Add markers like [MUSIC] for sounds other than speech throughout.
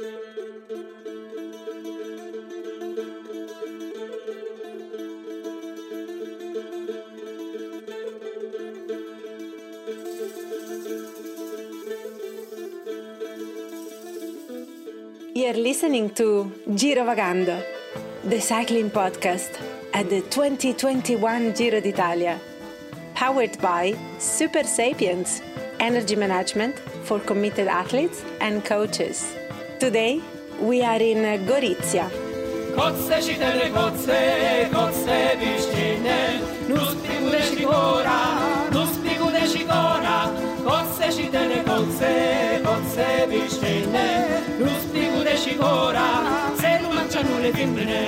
You're listening to Giro Vagando, the cycling podcast at the 2021 Giro d'Italia, powered by Super Sapiens, energy management for committed athletes and coaches. Today, we are in uh, Gorizia. Kotce čitele kotce, kotce višćine, nus pigude šikora, nus pigude šikora, kotce čitele kotce, kotce višćine, nus pigude šikora, celu mangiano le femmine.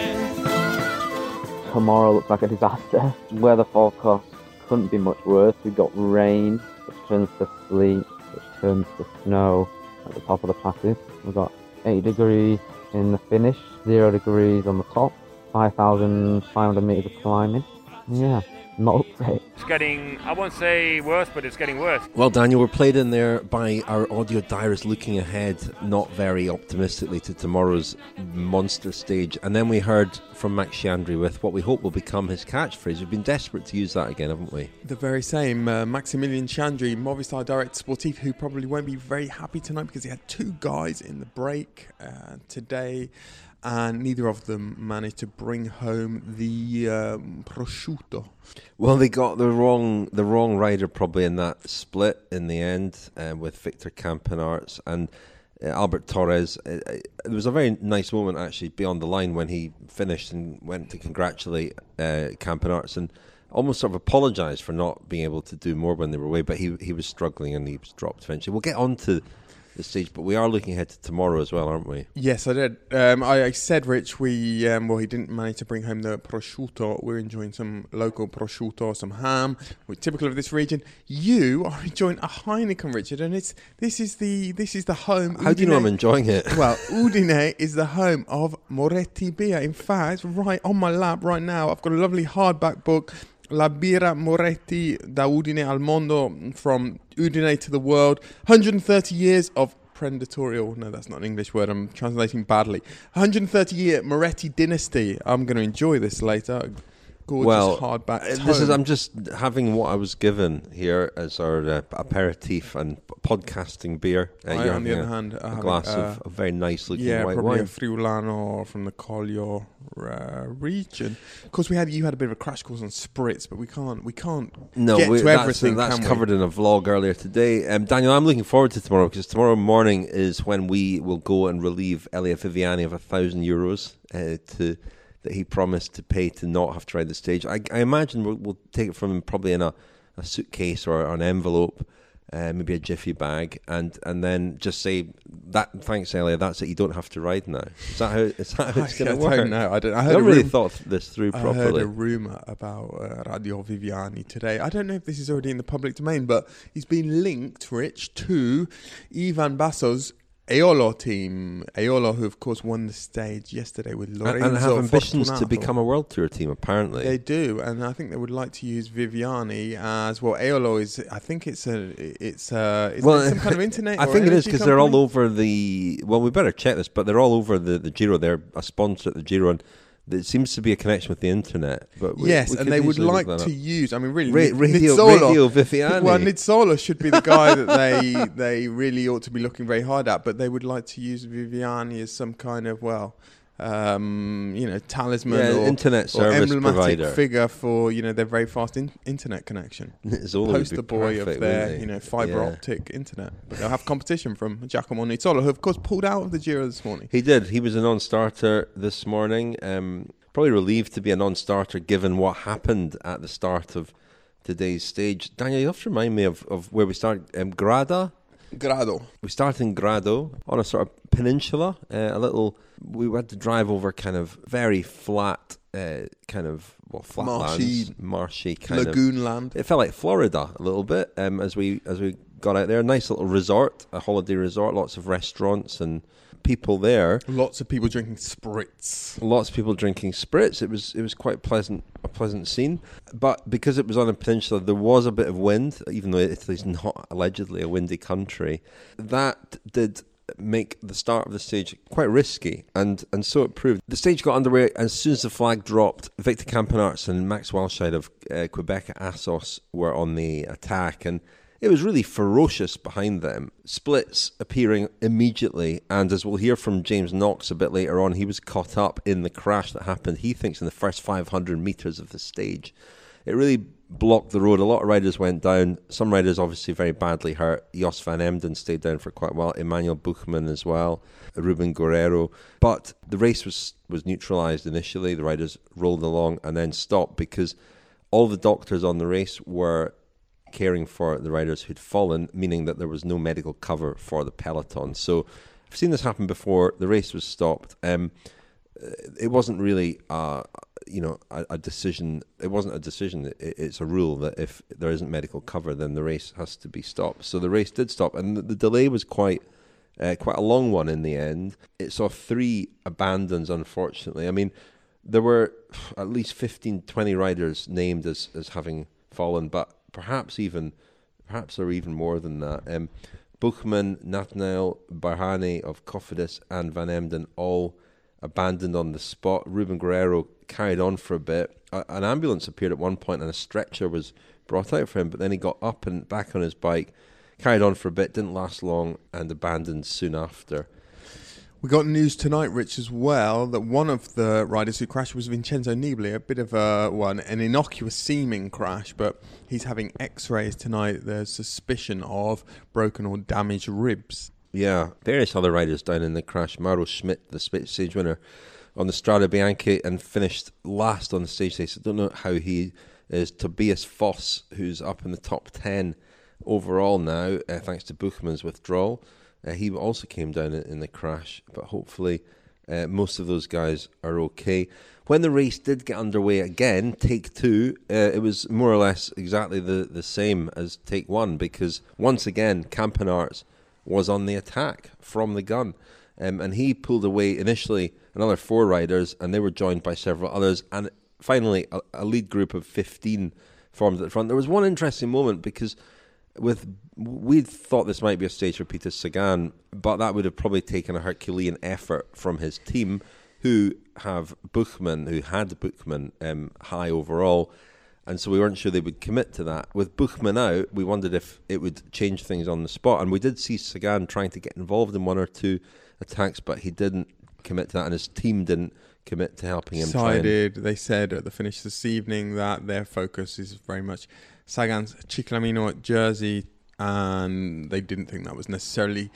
Tomorrow looks like a disaster. Weather forecast couldn't be much worse. We've got rain, which turns to sleet, which turns to snow at the top of the passes. We've got 8 degrees in the finish, 0 degrees on the top, 5,500 metres of climbing. Yeah, not great. It's getting, I won't say worse, but it's getting worse. Well, Daniel, we're played in there by our audio diarist looking ahead, not very optimistically to tomorrow's monster stage. And then we heard from Max Sciandri with what we hope will become his catchphrase. We've been desperate to use that again, haven't we? The very same, uh, Maximilian Sciandri, Movistar Direct Sportif, who probably won't be very happy tonight because he had two guys in the break uh, today, and neither of them managed to bring home the um, prosciutto. Well, they got the wrong the wrong rider probably in that split in the end uh, with Victor Campenaerts and uh, Albert Torres. It, it was a very nice moment actually beyond the line when he finished and went to congratulate uh, Campenaerts and almost sort of apologised for not being able to do more when they were away. But he he was struggling and he was dropped eventually. We'll get on to the stage, but we are looking ahead to tomorrow as well, aren't we? Yes, I did. Um, I, I said, Rich, we um, well, he didn't manage to bring home the prosciutto. We're enjoying some local prosciutto, some ham, which typical of this region. You are [LAUGHS] enjoying a Heineken, Richard, and it's this is the this is the home. How do you know I'm enjoying it? [LAUGHS] Well, Udine is the home of Moretti beer. In fact, it's right on my lap right now, I've got a lovely hardback book, La Birra Moretti da Udine al Mondo, from Udine to the world. 130 years of predatorial. No, that's not an English word. I'm translating badly. 130 year Moretti dynasty. I'm going to enjoy this later. Gorgeous well, hardback. uh, this is. I'm just having what I was given here as our uh, aperitif and podcasting beer. Uh, I, on the other a, hand, I a glass uh, of a very nice looking yeah, white probably wine. a Friulano from the Collio uh, region. Of course, we had you had a bit of a crash course on spritz, but we can't we can't No, get we, to that's, everything. that's can we? covered in a vlog earlier today. Um, Daniel, I'm looking forward to tomorrow because tomorrow morning is when we will go and relieve Elia Viviani of a thousand euros uh, to that he promised to pay to not have to ride the stage. I, I imagine we'll, we'll take it from him probably in a, a suitcase or an envelope. Uh, maybe a jiffy bag, and and then just say that. Thanks, Elliot. That's it. You don't have to ride now. Is that how? Is that how [LAUGHS] it's I, going to I work? don't know. I don't. I I haven't really thought this through properly. I heard a rumor about uh, Radio Viviani today. I don't know if this is already in the public domain, but he's been linked, Rich, to Ivan Basso's Eolo team. Eolo, who of course won the stage yesterday with And- Lorenzo and have ambitions to become a world tour team. Apparently, They do, and I think they would like to use Viviani as well. Eolo is, I think it's a, it's a, is Well, some kind of [LAUGHS] internet. I think it is because they're all over the. Well, we better check this, but they're all over the, the Giro. They're a sponsor at the Giro, and there seems to be a connection with the internet. But we, yes, we and they would like to up. use. I mean, really, Ra- radio, radio Viviani. Well, Nizzolo should be the guy that they [LAUGHS] they really ought to be looking very hard at, but they would like to use Viviani as some kind of well, um, you know, talisman Yeah, or, internet or emblematic provider. figure for you know their very fast in- internet connection. [LAUGHS] Would be Poster boy perfect, of their you know fiber Yeah. optic internet, but they'll have competition from Giacomo Nizzolo, who of course pulled out of the Giro this morning. He did. He was a non-starter this morning. Um, probably relieved to be a non-starter given what happened at the start of today's stage. Daniel, you have to remind me of, of where we started. Um, Grada. Grado. We started in Grado on a sort of peninsula, uh, a little. We had to drive over kind of very flat, uh, kind of well, flatlands, Marshy- marshy kind of. Lagoon land. It felt like Florida a little bit um, as we as we got out there. Nice little resort, a holiday resort, lots of restaurants and people there. Lots of people drinking spritz. Lots of people drinking spritz. It was it was quite pleasant, a pleasant scene. But because it was on a peninsula, there was a bit of wind, even though Italy's not allegedly a windy country. That did make the start of the stage quite risky, and, and so it proved. The stage got underway as soon as the flag dropped. Victor Campenaerts and Max Walscheid of uh, Qhubeka Assos were on the attack, and it was really ferocious behind them. Splits appearing immediately, and as we'll hear from James Knox a bit later on, he was caught up in the crash that happened, he thinks, in the first 500 metres of the stage. It really blocked the road. A lot of riders went down. Some riders obviously very badly hurt. Jos van Emden stayed down for quite a while. Emmanuel Buchmann as well. Ruben Guerrero. But the race was, was neutralised initially. The riders rolled along and then stopped because all the doctors on the race were caring for the riders who'd fallen, meaning that there was no medical cover for the peloton. So I've seen this happen before. The race was stopped. Um, it wasn't really, uh, you know, a, a, decision. It wasn't a decision. It, it's a rule that if there isn't medical cover, then the race has to be stopped. So the race did stop, and the, the delay was quite. Uh, quite a long one in the end. It saw three abandons, unfortunately. I mean, there were at least 15, 20 riders named as, as having fallen, but perhaps even perhaps there are even more than that. Um, Buchmann, Nathanael, Berhane of Cofidis, and Van Emden all abandoned on the spot. Ruben Guerrero carried on for a bit. A- an ambulance appeared at one point and a stretcher was brought out for him, but then he got up and back on his bike, carried on for a bit, didn't last long, and abandoned soon after. We got news tonight, Rich, as well, that one of the riders who crashed was Vincenzo Nibali, a bit of a one, an innocuous seeming crash, but he's having X-rays tonight. There's suspicion of broken or damaged ribs. Yeah, various other riders down in the crash. Mauro Schmid, the stage winner on the Strade Bianche, and finished last on the stage. So I don't know how he is. Tobias Foss, who's up in the top ten overall now, uh, thanks to Buchmann's withdrawal. Uh, he also came down in, the crash, but hopefully uh, most of those guys are okay. When the race did get underway again, take two, uh, it was more or less exactly the, the same as take one because once again, Campenaerts was on the attack from the gun. Um, and he pulled away initially another four riders, and they were joined by several others. And finally, a, a lead group of 15 formed at the front. There was one interesting moment because with we thought this might be a stage for Peter Sagan, but that would have probably taken a Herculean effort from his team, who have Buchmann, who had Buchmann um, high overall, and so we weren't sure they would commit to that. With Buchmann out, we wondered if it would change things on the spot, and we did see Sagan trying to get involved in one or two attacks, but he didn't commit to that, and his team didn't commit to helping him. Decided, they said at the finish this evening that their focus is very much Sagan's Ciclamino jersey, and they didn't think that was necessarily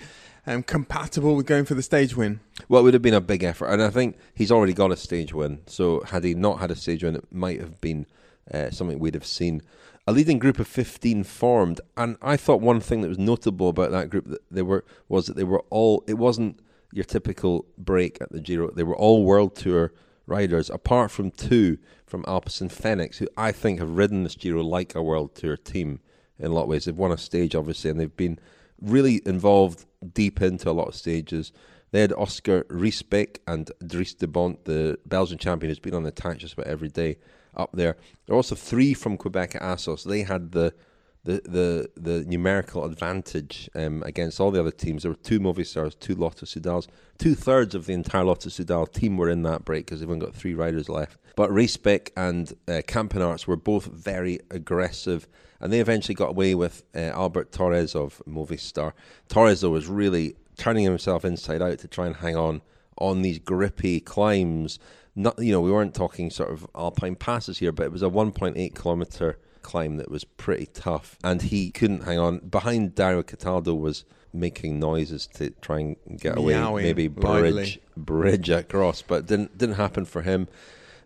um, compatible with going for the stage win. Well, it would have been a big effort, and I think he's already got a stage win. So had he not had a stage win, it might have been uh, something we'd have seen. A leading group of 15 formed, and I thought one thing that was notable about that group that they were was that they were all. It wasn't your typical break at the Giro. They were all World Tour riders, apart from two from Alpecin Fenix, who I think have ridden this Giro like a World Tour team in a lot of ways. They've won a stage, obviously, and they've been really involved deep into a lot of stages. They had Oscar Riesebeek and Dries de Bondt, the Belgian champion, who's been on the attack just about every day up there. There are also three from Qhubeka Assos. They had the the the, the numerical advantage um, against all the other teams. There were two Movistars, two Lotto Soudals. Two thirds of the entire Lotto Soudal team were in that break because they've only got three riders left. But Riesebeek and uh, Campenaerts were both very aggressive, and they eventually got away with uh, Albert Torres of Movistar. Torres, though, was really turning himself inside out to try and hang on on these grippy climbs. Not, you know, we weren't talking sort of alpine passes here, but it was a 1.8 kilometer climb that was pretty tough, and he couldn't hang on. Behind Dario Cataldo was making noises to try and get away, Meowing maybe loudly. bridge bridge across, but didn't didn't happen for him.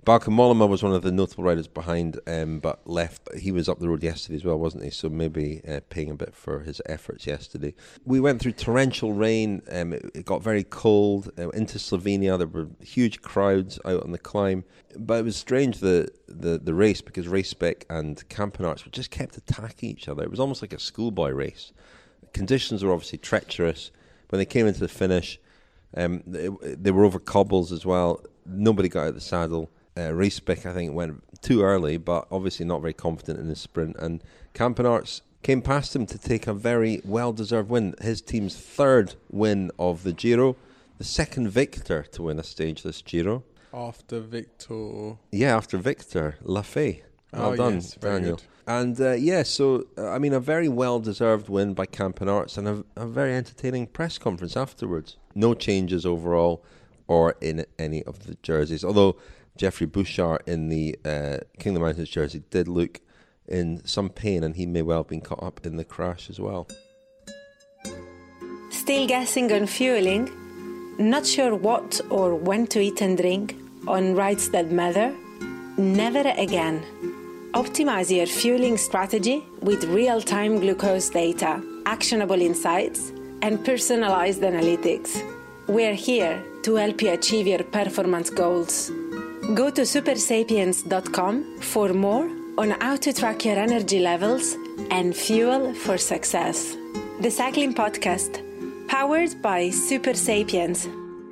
Bauke Mollema was one of the notable riders behind, um, but left. He was up the road yesterday as well, wasn't he? So maybe uh, paying a bit for his efforts yesterday. We went through torrential rain. Um, it, it got very cold uh, into Slovenia. There were huge crowds out on the climb, but it was strange the the, the race because Riesebeek and Campenaerts just kept attacking each other. It was almost like a schoolboy race. Conditions were obviously treacherous. When they came into the finish, um, they, they were over cobbles as well. Nobody got out of the saddle uh, Riesebeek, I think, went too early, but obviously not very confident in the sprint. And Campenaerts came past him to take a very well deserved win. His team's third win of the Giro, the second victor to win a stage this Giro. After Victor. Yeah, after Victor Lafay. Well Oh, done, yes, Daniel. good. And uh, yeah, so uh, I mean, a very well deserved win by Campenaerts and a, a very entertaining press conference afterwards. No changes overall or in any of the jerseys. Although Geoffrey Bouchard in the uh, Kingdom Mountains jersey did look in some pain and he may well have been caught up in the crash as well. Still guessing on fueling? Not sure what or when to eat and drink on rides that matter? Never again. Optimize your fueling strategy with real time glucose data, actionable insights, and personalized analytics. We're here to help you achieve your performance goals. Go to supersapiens.com for more on how to track your energy levels and fuel for success. The Cycling Podcast, powered by Super Sapiens.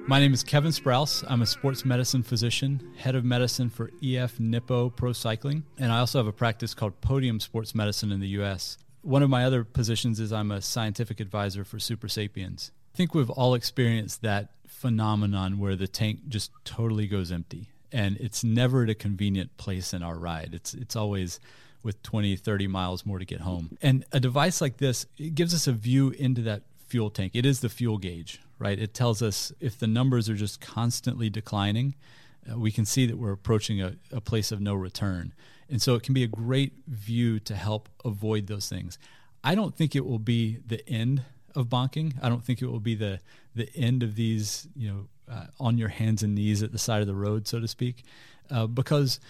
My name is Kevin Sprouse. I'm a sports medicine physician, head of medicine for EF Nippo Pro Cycling, and I also have a practice called Podium Sports Medicine in the US. One of my other positions is I'm a scientific advisor for Super Sapiens. I think we've all experienced that phenomenon where the tank just totally goes empty and it's never at a convenient place in our ride. It's it's always with 20, 30 miles more to get home. And a device like this, it gives us a view into that fuel tank. It is the fuel gauge, right? It tells us if the numbers are just constantly declining, uh, we can see that we're approaching a, a place of no return. And so it can be a great view to help avoid those things. I don't think it will be the end of bonking. I don't think it will be the the end of these, you know, uh, on your hands and knees at the side of the road, so to speak, uh, because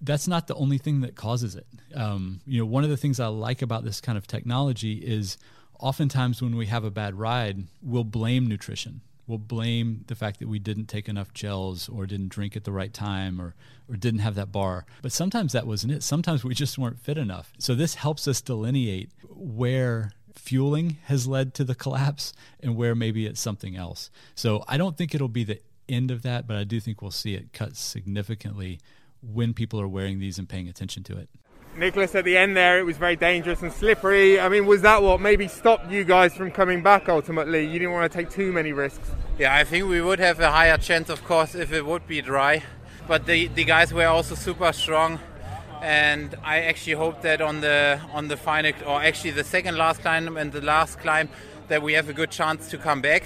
that's not the only thing that causes it. Um, you know, one of the things I like about this kind of technology is oftentimes when we have a bad ride, we'll blame nutrition. We'll blame the fact that we didn't take enough gels or didn't drink at the right time or, or didn't have that bar. But sometimes that wasn't it. Sometimes we just weren't fit enough. So this helps us delineate where fueling has led to the collapse and where maybe it's something else. So I don't think it'll be the end of that, but I do think we'll see it cut significantly when people are wearing these and paying attention to it. Nikias, at the end there, it was very dangerous and slippery. I mean, was that what maybe stopped you guys from coming back ultimately? You didn't want to take too many risks. Yeah, I think we would have a higher chance, of course, if it would be dry. But the, the guys were also super strong, and I actually hope that on the on the final, or actually the second last climb and the last climb, that we have a good chance to come back.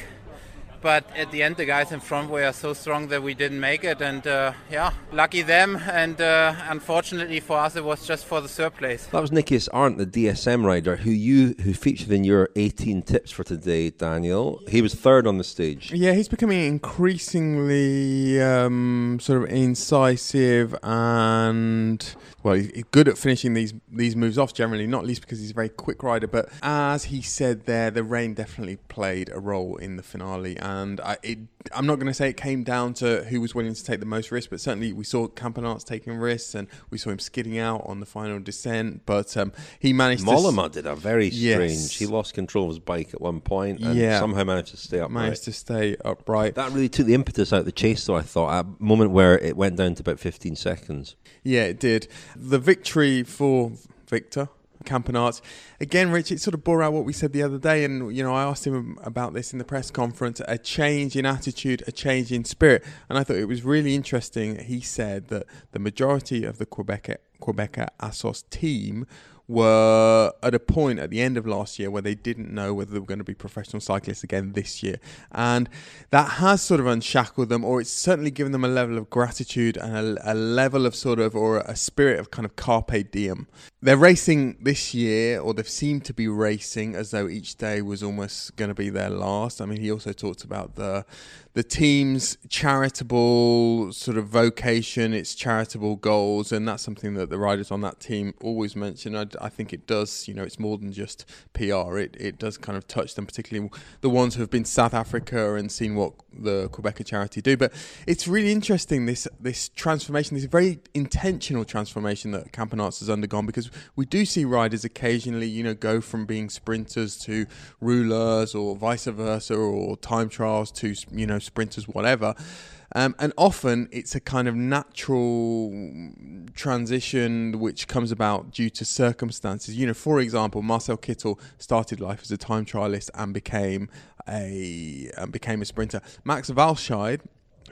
But at the end, the guys in front were so strong that we didn't make it, and uh, yeah, lucky them. And uh, unfortunately for us, it was just for the third place. That was Nikias Arndt, the DSM rider, who you who featured in your 18 tips for today, Daniel. He was third on the stage. Yeah, he's becoming increasingly um, sort of incisive and well, he's good at finishing these these moves off. Generally, not least because he's a very quick rider. But as he said there, the rain definitely played a role in the finale. And I, it, I'm not going to say it came down to who was willing to take the most risk, but certainly we saw Campenaerts taking risks, and we saw him skidding out on the final descent. But um, he managed to. Mollema did a very strange. Yes. He lost control of his bike at one point and Yeah. somehow managed to stay upright. managed to stay upright. That really took the impetus out of the chase, though. I thought at a moment where it went down to about 15 seconds. Yeah, it did. The victory for Victor Campanart. Again, Rich, it sort of bore out what we said the other day. And, you know, I asked him about this in the press conference a change in attitude, a change in spirit. And I thought it was really interesting. He said that the majority of the Qhubeka, Qhubeka Assos team were at a point at the end of last year where they didn't know whether they were going to be professional cyclists again this year. And that has sort of unshackled them, or it's certainly given them a level of gratitude and a, a level of sort of, or a spirit of kind of carpe diem. They're racing this year, or they've seemed to be racing as though each day was almost going to be their last. I mean, he also talked about the the team's charitable sort of vocation, its charitable goals, and that's something that the riders on that team always mention. I, I think it does, you know, it's more than just PR. It it does kind of touch them, particularly the ones who have been South Africa and seen what the Qhubeka charity do. But it's really interesting this this transformation, this very intentional transformation that Campenaerts has undergone, because we do see riders occasionally, you know, go from being sprinters to rulers or vice versa, or time trials to you know sprinters, whatever. Um, and often it's a kind of natural transition which comes about due to circumstances. You know, for example, Marcel Kittel started life as a time trialist and became a and became a sprinter. Max Walscheid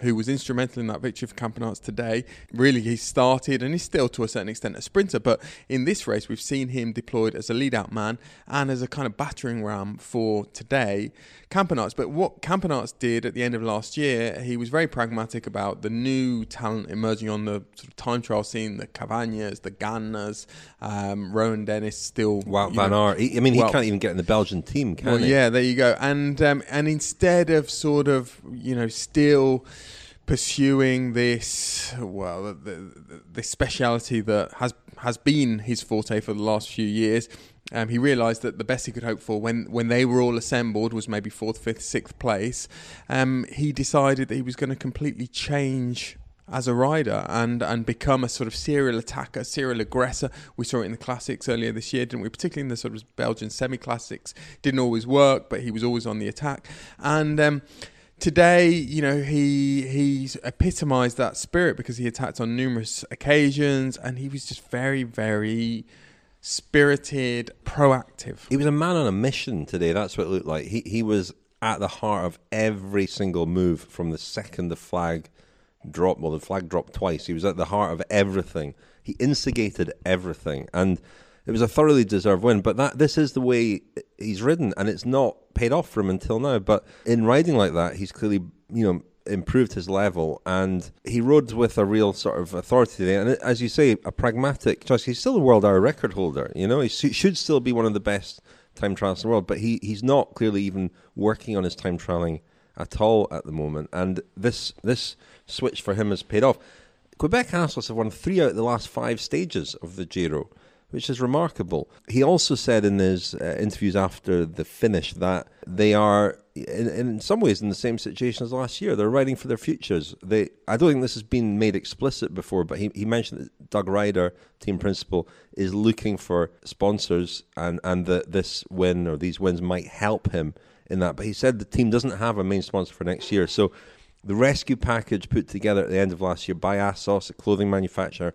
who was instrumental in that victory for Campenaerts today. Really, he started and he's still to a certain extent a sprinter, but in this race, we've seen him deployed as a lead out man and as a kind of battering ram for today. Campenaerts, but what Campenaerts did at the end of last year, he was very pragmatic about the new talent emerging on the sort of time trial scene, the Cavagnas, the Gannas, um, Rohan Dennis still. Wow, Van Aert. I mean, he well, can't even get in the Belgian team, can well, he? Yeah, there you go. And um, and instead of sort of you know still pursuing this well the, this speciality that has has been his forte for the last few years. Um, he realised that the best he could hope for when, when they were all assembled was maybe fourth, fifth, sixth place. Um, he decided that he was going to completely change as a rider and and become a sort of serial attacker, serial aggressor. We saw it in the classics earlier this year, didn't we? Particularly in the sort of Belgian semi classics, didn't always work, but he was always on the attack. And um, today, you know, he he's epitomised that spirit because he attacked on numerous occasions, and he was just very, very spirited, proactive. He was a man on a mission today. That's what it looked like. He he was at the heart of every single move from the second the flag dropped. Well, the flag dropped twice. He was at the heart of everything. He instigated everything, and it was a thoroughly deserved win. But that this is the way he's ridden, and it's not paid off for him until now. But in riding like that, he's clearly you know improved his level, and he rode with a real sort of authority there. And as you say, a pragmatic choice. He's still a world hour record holder. You know, he should still be one of the best time trials in the world, but he he's not clearly even working on his time trialing at all at the moment. And this this switch for him has paid off. Qhubeka Assos have won three out of the last five stages of the Giro which is remarkable. He also said in his uh, interviews after the finish that they are, in, in some ways, in the same situation as last year. They're riding for their futures. They, I don't think this has been made explicit before, but he, he mentioned that Doug Ryder, team principal, is looking for sponsors, and and that this win or these wins might help him in that. But he said the team doesn't have a main sponsor for next year, so. The rescue package put together at the end of last year by Assos, a clothing manufacturer,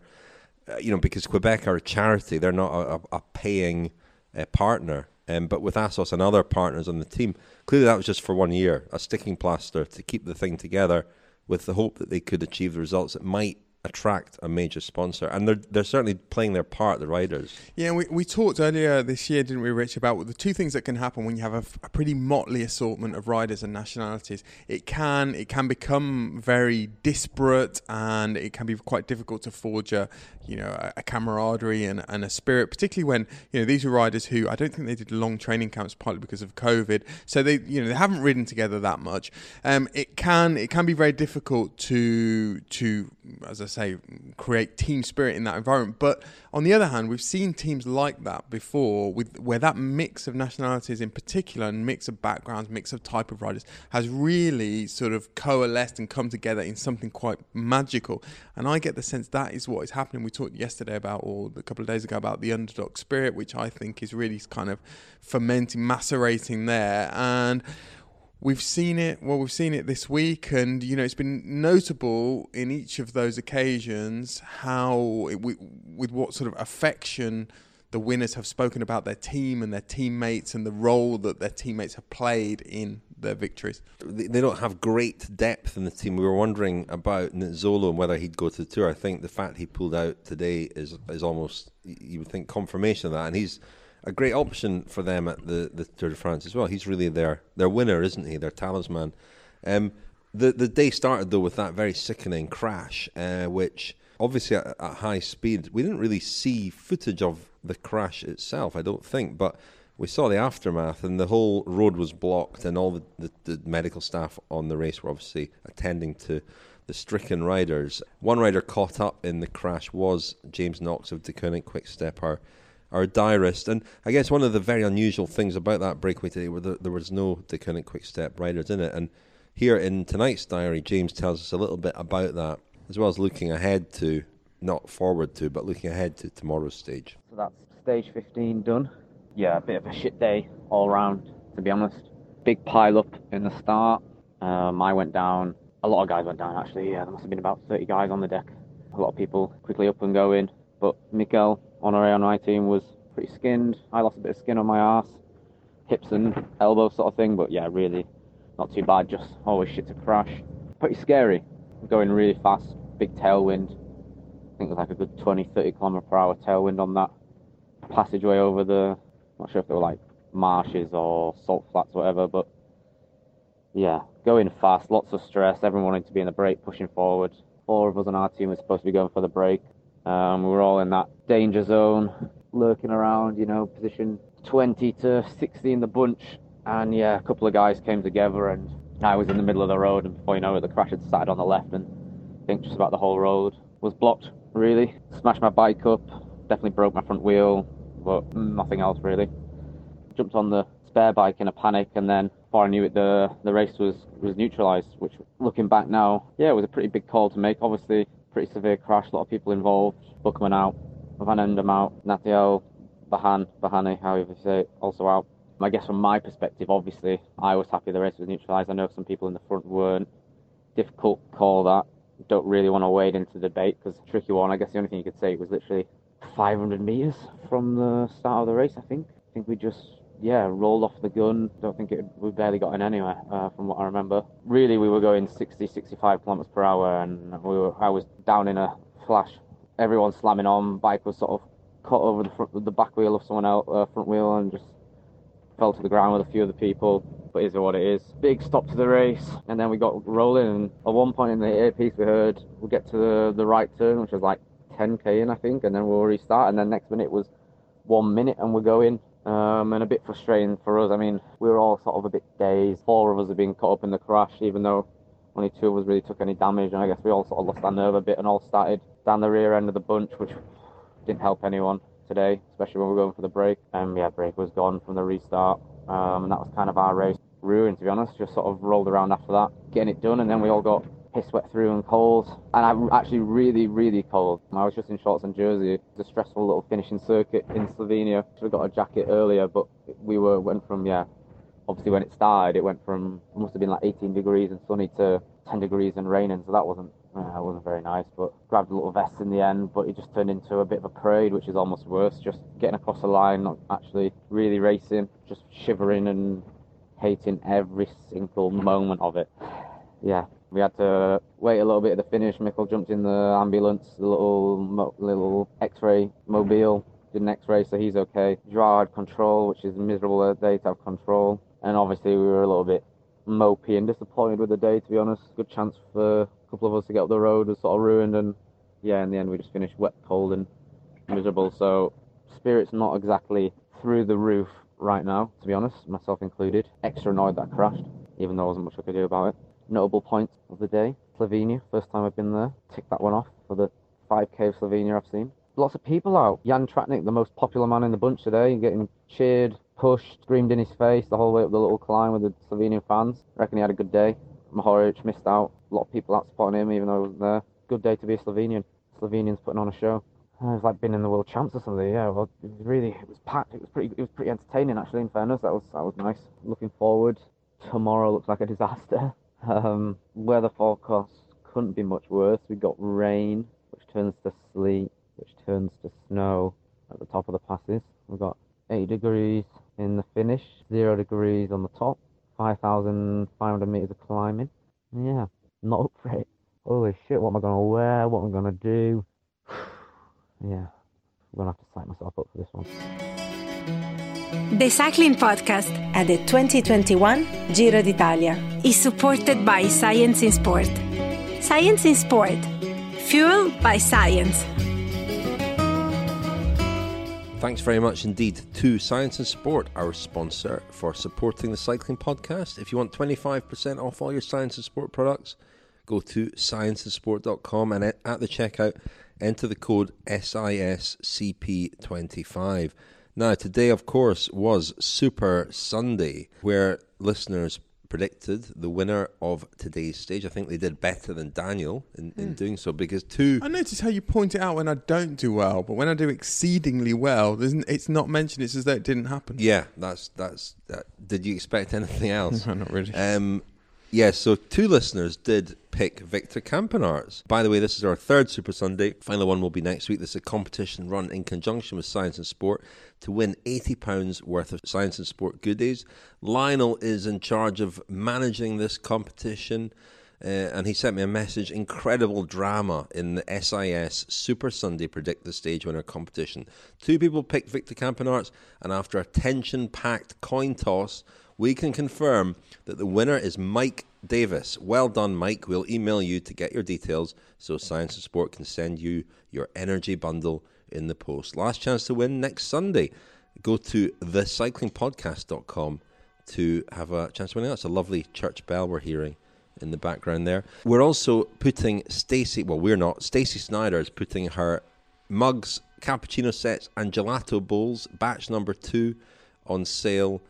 uh, you know, because Qhubeka are a charity, they're not a, a paying uh, partner. Um, but with Assos and other partners on the team, clearly that was just for one year, a sticking plaster to keep the thing together with the hope that they could achieve the results it might attract a major sponsor, and they're they're certainly playing their part. The riders. Yeah, we we talked earlier this year, didn't we, Rich, about the two things that can happen when you have a, a, pretty motley assortment of riders and nationalities. It can it can become very disparate, and it can be quite difficult to forge a you know a, a camaraderie and, and a spirit, particularly when you know these are riders who I don't think they did long training camps partly because of COVID, so they you know they haven't ridden together that much. Um, it can it can be very difficult to to as I say, create team spirit in that environment. But on the other hand, we've seen teams like that before, with where that mix of nationalities in particular, and mix of backgrounds, mix of type of riders, has really sort of coalesced and come together in something quite magical. And I get the sense that is what is happening. We talked yesterday about, or a couple of days ago, about the underdog spirit, which I think is really kind of fermenting, macerating there, and we've seen it well we've seen it this week and you know it's been notable in each of those occasions how it, with what sort of affection the winners have spoken about their team and their teammates and the role that their teammates have played in their victories. They don't have great depth in the team. We were wondering about Nizzolo and whether he'd go to the tour. I think the fact he pulled out today is is almost you would think confirmation of that, and he's a great option for them at the, the Tour de France as well. He's really their their winner, isn't he? Their talisman. Um, the the day started though with that very sickening crash, uh, which obviously at, at, high speed we didn't really see footage of the crash itself. I don't think, but we saw the aftermath, and the whole road was blocked, and all the, the, the medical staff on the race were obviously attending to the stricken riders. One rider caught up in the crash was James Knox of Deceuninck Quick-Step, our our diarist. And I guess one of the very unusual things about that breakaway today were that there was no Deceuninck Quick-Step riders in it. And here in tonight's diary, James tells us a little bit about that, as well as looking ahead to, not forward to, but looking ahead to tomorrow's stage. So that's stage 15 done. Yeah, a bit of a shit day all round, to be honest. Big pile up in the start. Um, I went down A lot of guys went down actually. Yeah, there must have been about 30 guys on the deck. A lot of people quickly up and going. But Honore on our my team was pretty skinned. I lost a bit of skin on my arse, hips and elbow sort of thing. But yeah, really not too bad. Just always shit to crash. Pretty scary. Going really fast. Big tailwind. I think it was like a good 20, 30 kilometer per hour tailwind on that passageway over the. Not sure if they were like marshes or salt flats, or whatever. But yeah, going fast. Lots of stress. Everyone wanting to be in the break, pushing forward. Four of us on our team were supposed to be going for the break. Um, we were all in that danger zone, lurking around, you know, position 20 to 60 in the bunch. And yeah, a couple of guys came together, and I was in the middle of the road. And before you know it, the crash had started on the left, and I think just about the whole road was blocked, really. Smashed my bike up, definitely broke my front wheel, but nothing else really. Jumped on the spare bike in a panic, and then before I knew it, the the race was was neutralised. Which, looking back now, yeah, it was a pretty big call to make. Obviously, pretty severe crash, a lot of people involved. Buchmann out, Van Emden out, Nathiel, Bahan, Bahani, however you say it, also out. I guess from my perspective, obviously, I was happy the race was neutralised. I know some people in the front weren't. Difficult call that. Don't really want to wade into the debate because tricky one. I guess the only thing you could say was literally 500 metres from the start of the race, I think. I think we just yeah, rolled off the gun. Don't think it, we barely got in anywhere, uh, from what I remember. Really, we were going 60, 65 kilometers per hour, and we were, I was down in a flash. Everyone slamming on. Bike was sort of caught over the front, the back wheel of someone else, uh, front wheel, and just fell to the ground with a few other people. But is it what it is. Big stop to the race, and then we got rolling. And at one point in the earpiece, we heard we'll get to the, the right turn, which was like 10k in, I think, and then we'll restart. And then next minute was one minute, and we're going um, and a bit frustrating for us. I mean, we were all sort of a bit dazed. Four of us have been caught up in the crash, even though only two of us really took any damage. And I guess we all sort of lost our nerve a bit and all started down the rear end of the bunch, which didn't help anyone today, especially when we were going for the break. And yeah, break was gone from the restart. Um, and that was kind of our race ruined, to be honest. Just sort of rolled around after that, getting it done, and then we all got piss wet through and cold. And I'm actually really, really cold. I was just in shorts and jersey. It was a stressful little finishing circuit in Slovenia. Should have got a jacket earlier, but we were went from yeah. Obviously, when it started, it went from it must have been like 18 degrees and sunny to 10 degrees and raining. So that wasn't uh, wasn't very nice. But grabbed a little vest in the end, but it just turned into a bit of a parade, which is almost worse. Just getting across the line, not actually really racing, just shivering and hating every single moment of it. Yeah, we had to wait a little bit at the finish. Mikkel jumped in the ambulance, the little little X-ray mobile, did an X-ray, so he's okay. Joao had control, which is miserable day to have control, and obviously we were a little bit mopey and disappointed with the day. To be honest, good chance for a couple of us to get up the road was sort of ruined, and yeah, in the end we just finished wet, cold, and miserable. So spirits not exactly through the roof right now, to be honest, myself included. Extra annoyed that I crashed, even though there wasn't much I could do about it notable points of the day. Slovenia, first time I've been there. Tick that one off for the 5k of Slovenia I've seen. Lots of people out. Jan Tratnik, the most popular man in the bunch today, getting cheered, pushed, screamed in his face the whole way up the little climb with the Slovenian fans. reckon he had a good day. Mohoric missed out. A lot of people out supporting him, even though he wasn't there. Good day to be a Slovenian. Slovenians putting on a show. Uh, it was like being in the world champs or something. Yeah, well, it was really, it was packed. It was pretty, it was pretty entertaining actually. In fairness, that was that was nice. Looking forward. Tomorrow looks like a disaster. [LAUGHS] Um, weather forecast couldn't be much worse. We got rain, which turns to sleet, which turns to snow at the top of the passes. We've got 8 degrees in the finish, 0 degrees on the top, 5,500 meters of climbing. Yeah, not up for it. Holy shit, what am I going to wear? What am I going to do? [SIGHS] yeah, I'm going to have to psych myself up for this one. The Cycling Podcast at the 2021 Giro d'Italia is supported by Science in Sport. Science in Sport, fueled by science. Thanks very much indeed to Science in Sport, our sponsor, for supporting the Cycling Podcast. If you want 25% off all your Science in Sport products, go to scienceinsport.com and at the checkout, enter the code SISCP25. Now, today, of course, was Super Sunday, where listeners predicted the winner of today's stage. I think they did better than Daniel in, in doing so because two. I notice how you point it out when I don't do well, but when I do exceedingly well, it's not mentioned. It's as though it didn't happen. Yeah, that's that's. That. Did you expect [LAUGHS] anything else? [LAUGHS] No, not really. Um, yeah, so two listeners did pick Victor Campenaerts. By the way, this is our third Super Sunday. Final one will be next week. This is a competition run in conjunction with Science in Sport to win £80 worth of Science in Sport goodies. Lionel is in charge of managing this competition. Uh, and he sent me a message. Incredible drama in the SIS Super Sunday Predict the Stage Winner competition. Two people picked Victor Campenaerts, and after a tension packed coin toss, we can confirm that the winner is Mike Davis. Well done, Mike. We'll email you to get your details so Science in Sport can send you your energy bundle in the post. Last chance to win next Sunday. Go to thecyclingpodcast.com to have a chance to win. That's a lovely church bell we're hearing in the background there. We're also putting Stacey, well, we're not, Stacey Snyder is putting her mugs, cappuccino sets, and gelato bowls, batch number two, on sale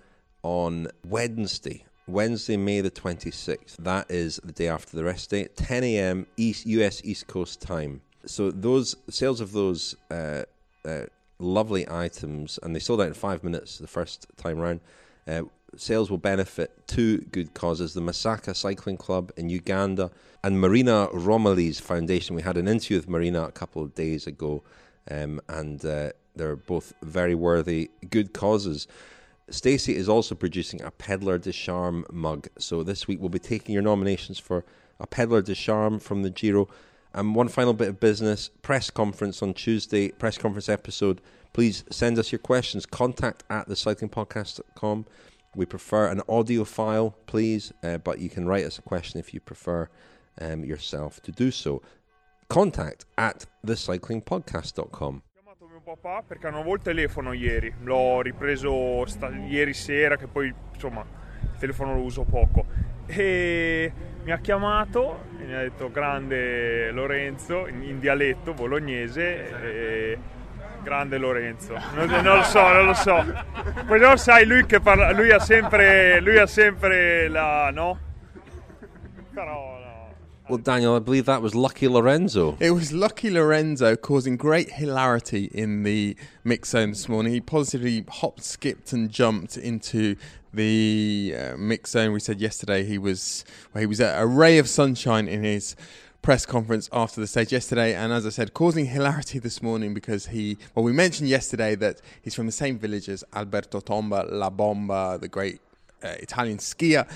on Wednesday. Wednesday, May the 26th. That is the day after the rest day, 10 a.m. East, US East Coast time. So those sales of those uh, uh, lovely items, and they sold out in five minutes the first time round. Uh, sales will benefit two good causes the Masaka Cycling Club in Uganda and Marina Romoli's foundation. We had an interview with Marina a couple of days ago, um, and uh, they're both very worthy good causes. Stacey is also producing a Pedaleur de Charme mug, so this week we'll be taking your nominations for a Pedaleur de Charme from the Giro. And one final bit of business press conference on Tuesday, press conference episode. Please send us your questions. Contact at thecyclingpodcast.com. We prefer an audio file, please, uh, but you can write us a question if you prefer um, yourself to do so. Contact at thecyclingpodcast.com. papà perché non avevo il telefono ieri, l'ho ripreso sta- ieri sera che poi insomma il telefono lo uso poco e mi ha chiamato e mi ha detto grande Lorenzo in, in dialetto bolognese e grande Lorenzo non, non lo so non lo so poi non sai lui che parla lui ha sempre lui ha sempre la no però. Well, Daniel, I believe that was Lucky Lorenzo. It was Lucky Lorenzo causing great hilarity in the mix zone this morning. He positively hopped, skipped, and jumped into the uh, mix zone. We said yesterday he was well, he was a, ray of sunshine in his press conference after the stage yesterday, and as I said, causing hilarity this morning because he well, we mentioned yesterday that he's from the same village as Alberto Tomba, La Bomba, the great uh, Italian skier.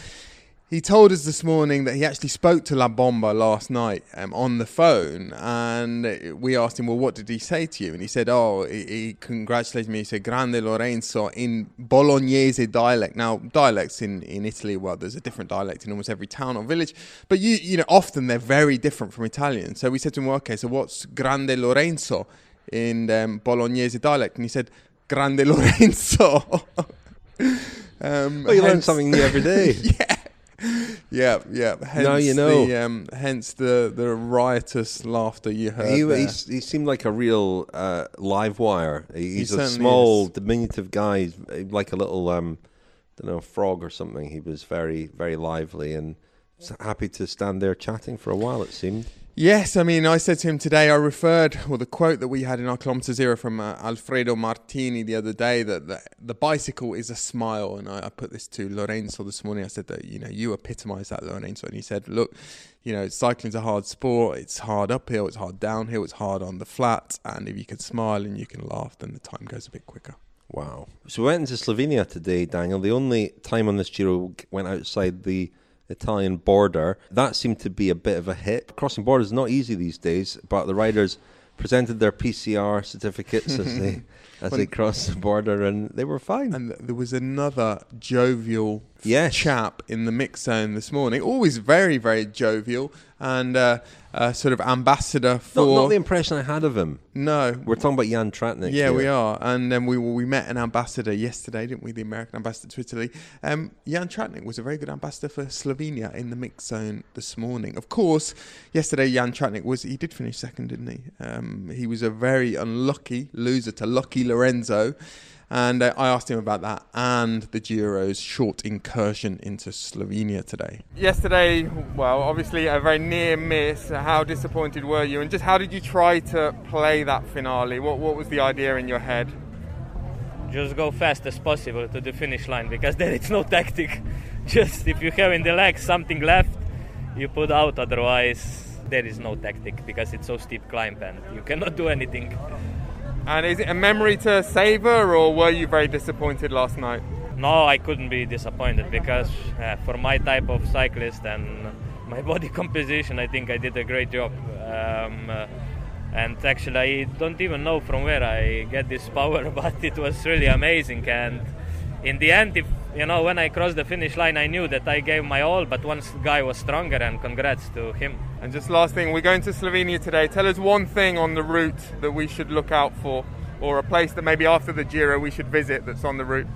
He told us this morning that he actually spoke to La Bomba last night um, on the phone, and we asked him, "Well, what did he say to you?" And he said, "Oh, he, he congratulated me. He said, Grande Lorenzo in Bolognese dialect. Now, dialects in, in Italy, well, there's a different dialect in almost every town or village, but you you know often they're very different from Italian. So we said to him, well, "Okay, so what's Grande Lorenzo in um, Bolognese dialect?" And he said, "Grande Lorenzo." [LAUGHS] um, Well, you learn something new every day. [LAUGHS] yeah. [LAUGHS] Yeah, yeah. Hence Now you know. The, um, hence the, the riotous laughter you heard. He, he seemed like a real uh, live wire. He- He's a small, is. diminutive guy, He's, like a little, um, don't know, frog or something. He was very, very lively and happy to stand there chatting for a while. It seemed. Yes, I mean, I said to him today, I referred, well, the quote that we had in our Kilometer Zero from uh, Alfredo Martini the other day that the, the bicycle is a smile. And I, I put this to Lorenzo this morning. I said that, you know, you epitomize that, Lorenzo. And he said, look, you know, cycling's a hard sport. It's hard uphill, it's hard downhill, it's hard on the flat. And if you can smile and you can laugh, then the time goes a bit quicker. Wow. So we went into Slovenia today, Daniel. The only time on this Giro went outside the Italian border. That seemed to be a bit of a hit. Crossing borders is not easy these days, but the riders presented their PCR certificates as they [LAUGHS] as they crossed the border, and they were fine. And there was another jovial Yes. chap in the mix zone this morning. Always very, very jovial and uh, uh, sort of ambassador for. Not, not the impression I had of him. no, We're talking about Jan Tratnik. yeah, here. we are. And then we we met an ambassador yesterday, didn't we? The American ambassador to Italy. Um, Jan Tratnik was a very good ambassador for Slovenia in the mix zone this morning. Of course, yesterday Jan Tratnik was he did finish second, didn't he? Um, he was a very unlucky loser to Lucky Lorenzo. And uh, I asked him about that and the Giro's short incursion into Slovenia today. Yesterday, well, obviously a very near miss. How disappointed were you? And just how did you try to play that finale? What, what was the idea in your head? just go fast as possible to the finish line because [LAUGHS] there is no tactic. [LAUGHS] Just if you have in the legs something left, you put out. Otherwise, there is no tactic because it's so steep climb and you cannot do anything. And is it a memory to savor, or were you very disappointed last night? No, I couldn't be disappointed because uh, for my type of cyclist and my [LAUGHS] body composition, I think I did a great job. Um, uh, and actually, I don't even know from where I get this [LAUGHS] power, but it was really amazing. And in the end, if you know, when I crossed the finish line, I knew that I gave my all, but one guy was stronger, and congrats to him. And just last thing, we're going to Slovenia today. Tell us one thing on the route that we should look out for, or a place that maybe after the Giro we should visit that's on the route.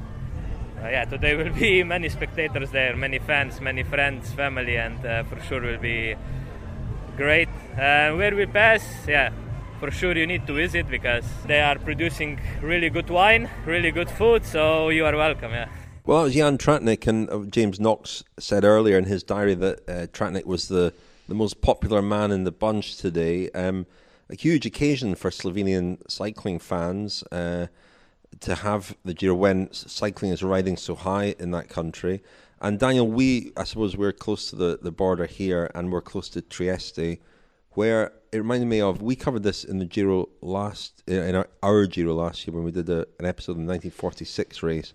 Uh, yeah, today will be [LAUGHS] many spectators there, many fans, many friends, family, and uh, for sure will be great. Uh, where we pass, yeah, for sure you need to visit because they are producing really good wine, really good food, so you are welcome. Yeah. Well, it was Jan Tratnik, and uh, James Knox said earlier in his diary that uh, Tratnik was the, the most popular man in the bunch today. Um, a huge occasion for Slovenian cycling fans uh, to have the Giro when cycling is riding so high in that country. And Daniel, we, I suppose, we're close to the, the border here and we're close to Trieste, where it reminded me of, we covered this in the Giro last, in our, our Giro last year when we did a, an episode of the 1946 race.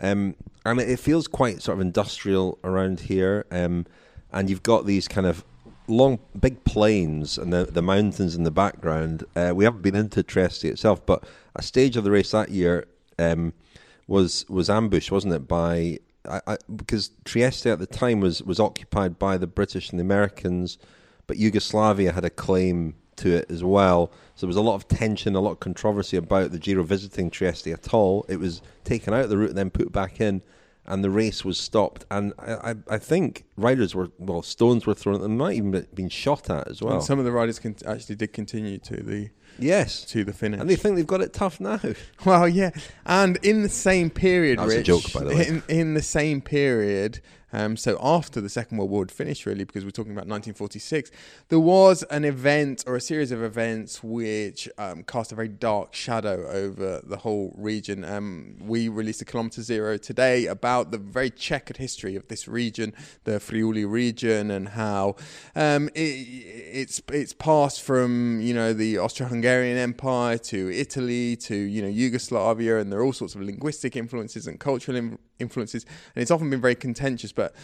Um, and it feels quite sort of industrial around here. Um, and you've got these kind of long, big plains and the, the mountains in the background. Uh, we haven't been into Trieste itself, but a stage of the race that year um, was was ambushed, wasn't it? By I, I, because Trieste at the time was was occupied by the British and the Americans, but Yugoslavia had a claim to it as well. So there was a lot of tension, a lot of controversy about the Giro visiting Trieste at all. It was taken out of the route and then put back in, and the race was stopped. And I, I, I think riders were, well, stones were thrown at them, might even been shot at as well. And some of the riders con- actually did continue to the yes to the finish, and they think they've got it tough now. [LAUGHS] Well, yeah, and in the same period, That was a joke, by the way. In, in the same period, um, so after the Second World War had finished, really, because we're talking about 1946, there was an event or a series of events which um, cast a very dark shadow over the whole region. Um, we released a Kilometer Zero today about the very checkered history of this region, the Friuli region, and how um, it, it's it's passed from you know the Austro-Hungarian Empire to Italy to you know Yugoslavia, and there are all sorts of linguistic influences and cultural in- influences, and it's often been very contentious. But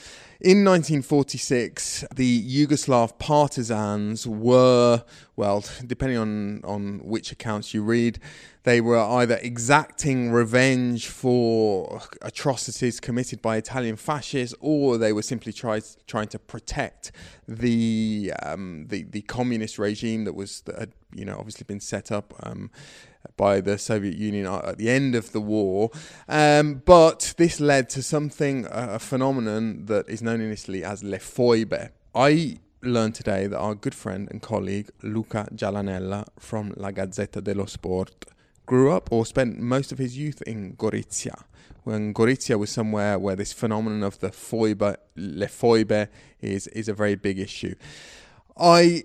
in 1946, the Yugoslav partisans were, well, depending on, on which accounts you read, they were either exacting revenge for atrocities committed by Italian fascists, or they were simply try, trying to protect the, um, the the communist regime that was that had you know obviously been set up um, by the Soviet Union at the end of the war. Um, but this led to something, a phenomenon that is known in Italy as le foibe. I learned today that our good friend and colleague Luca Gialanella from La Gazzetta dello Sport grew up or spent most of his youth in Gorizia. When Gorizia was somewhere where this phenomenon of the foibe, le foibe, is, is a very big issue. I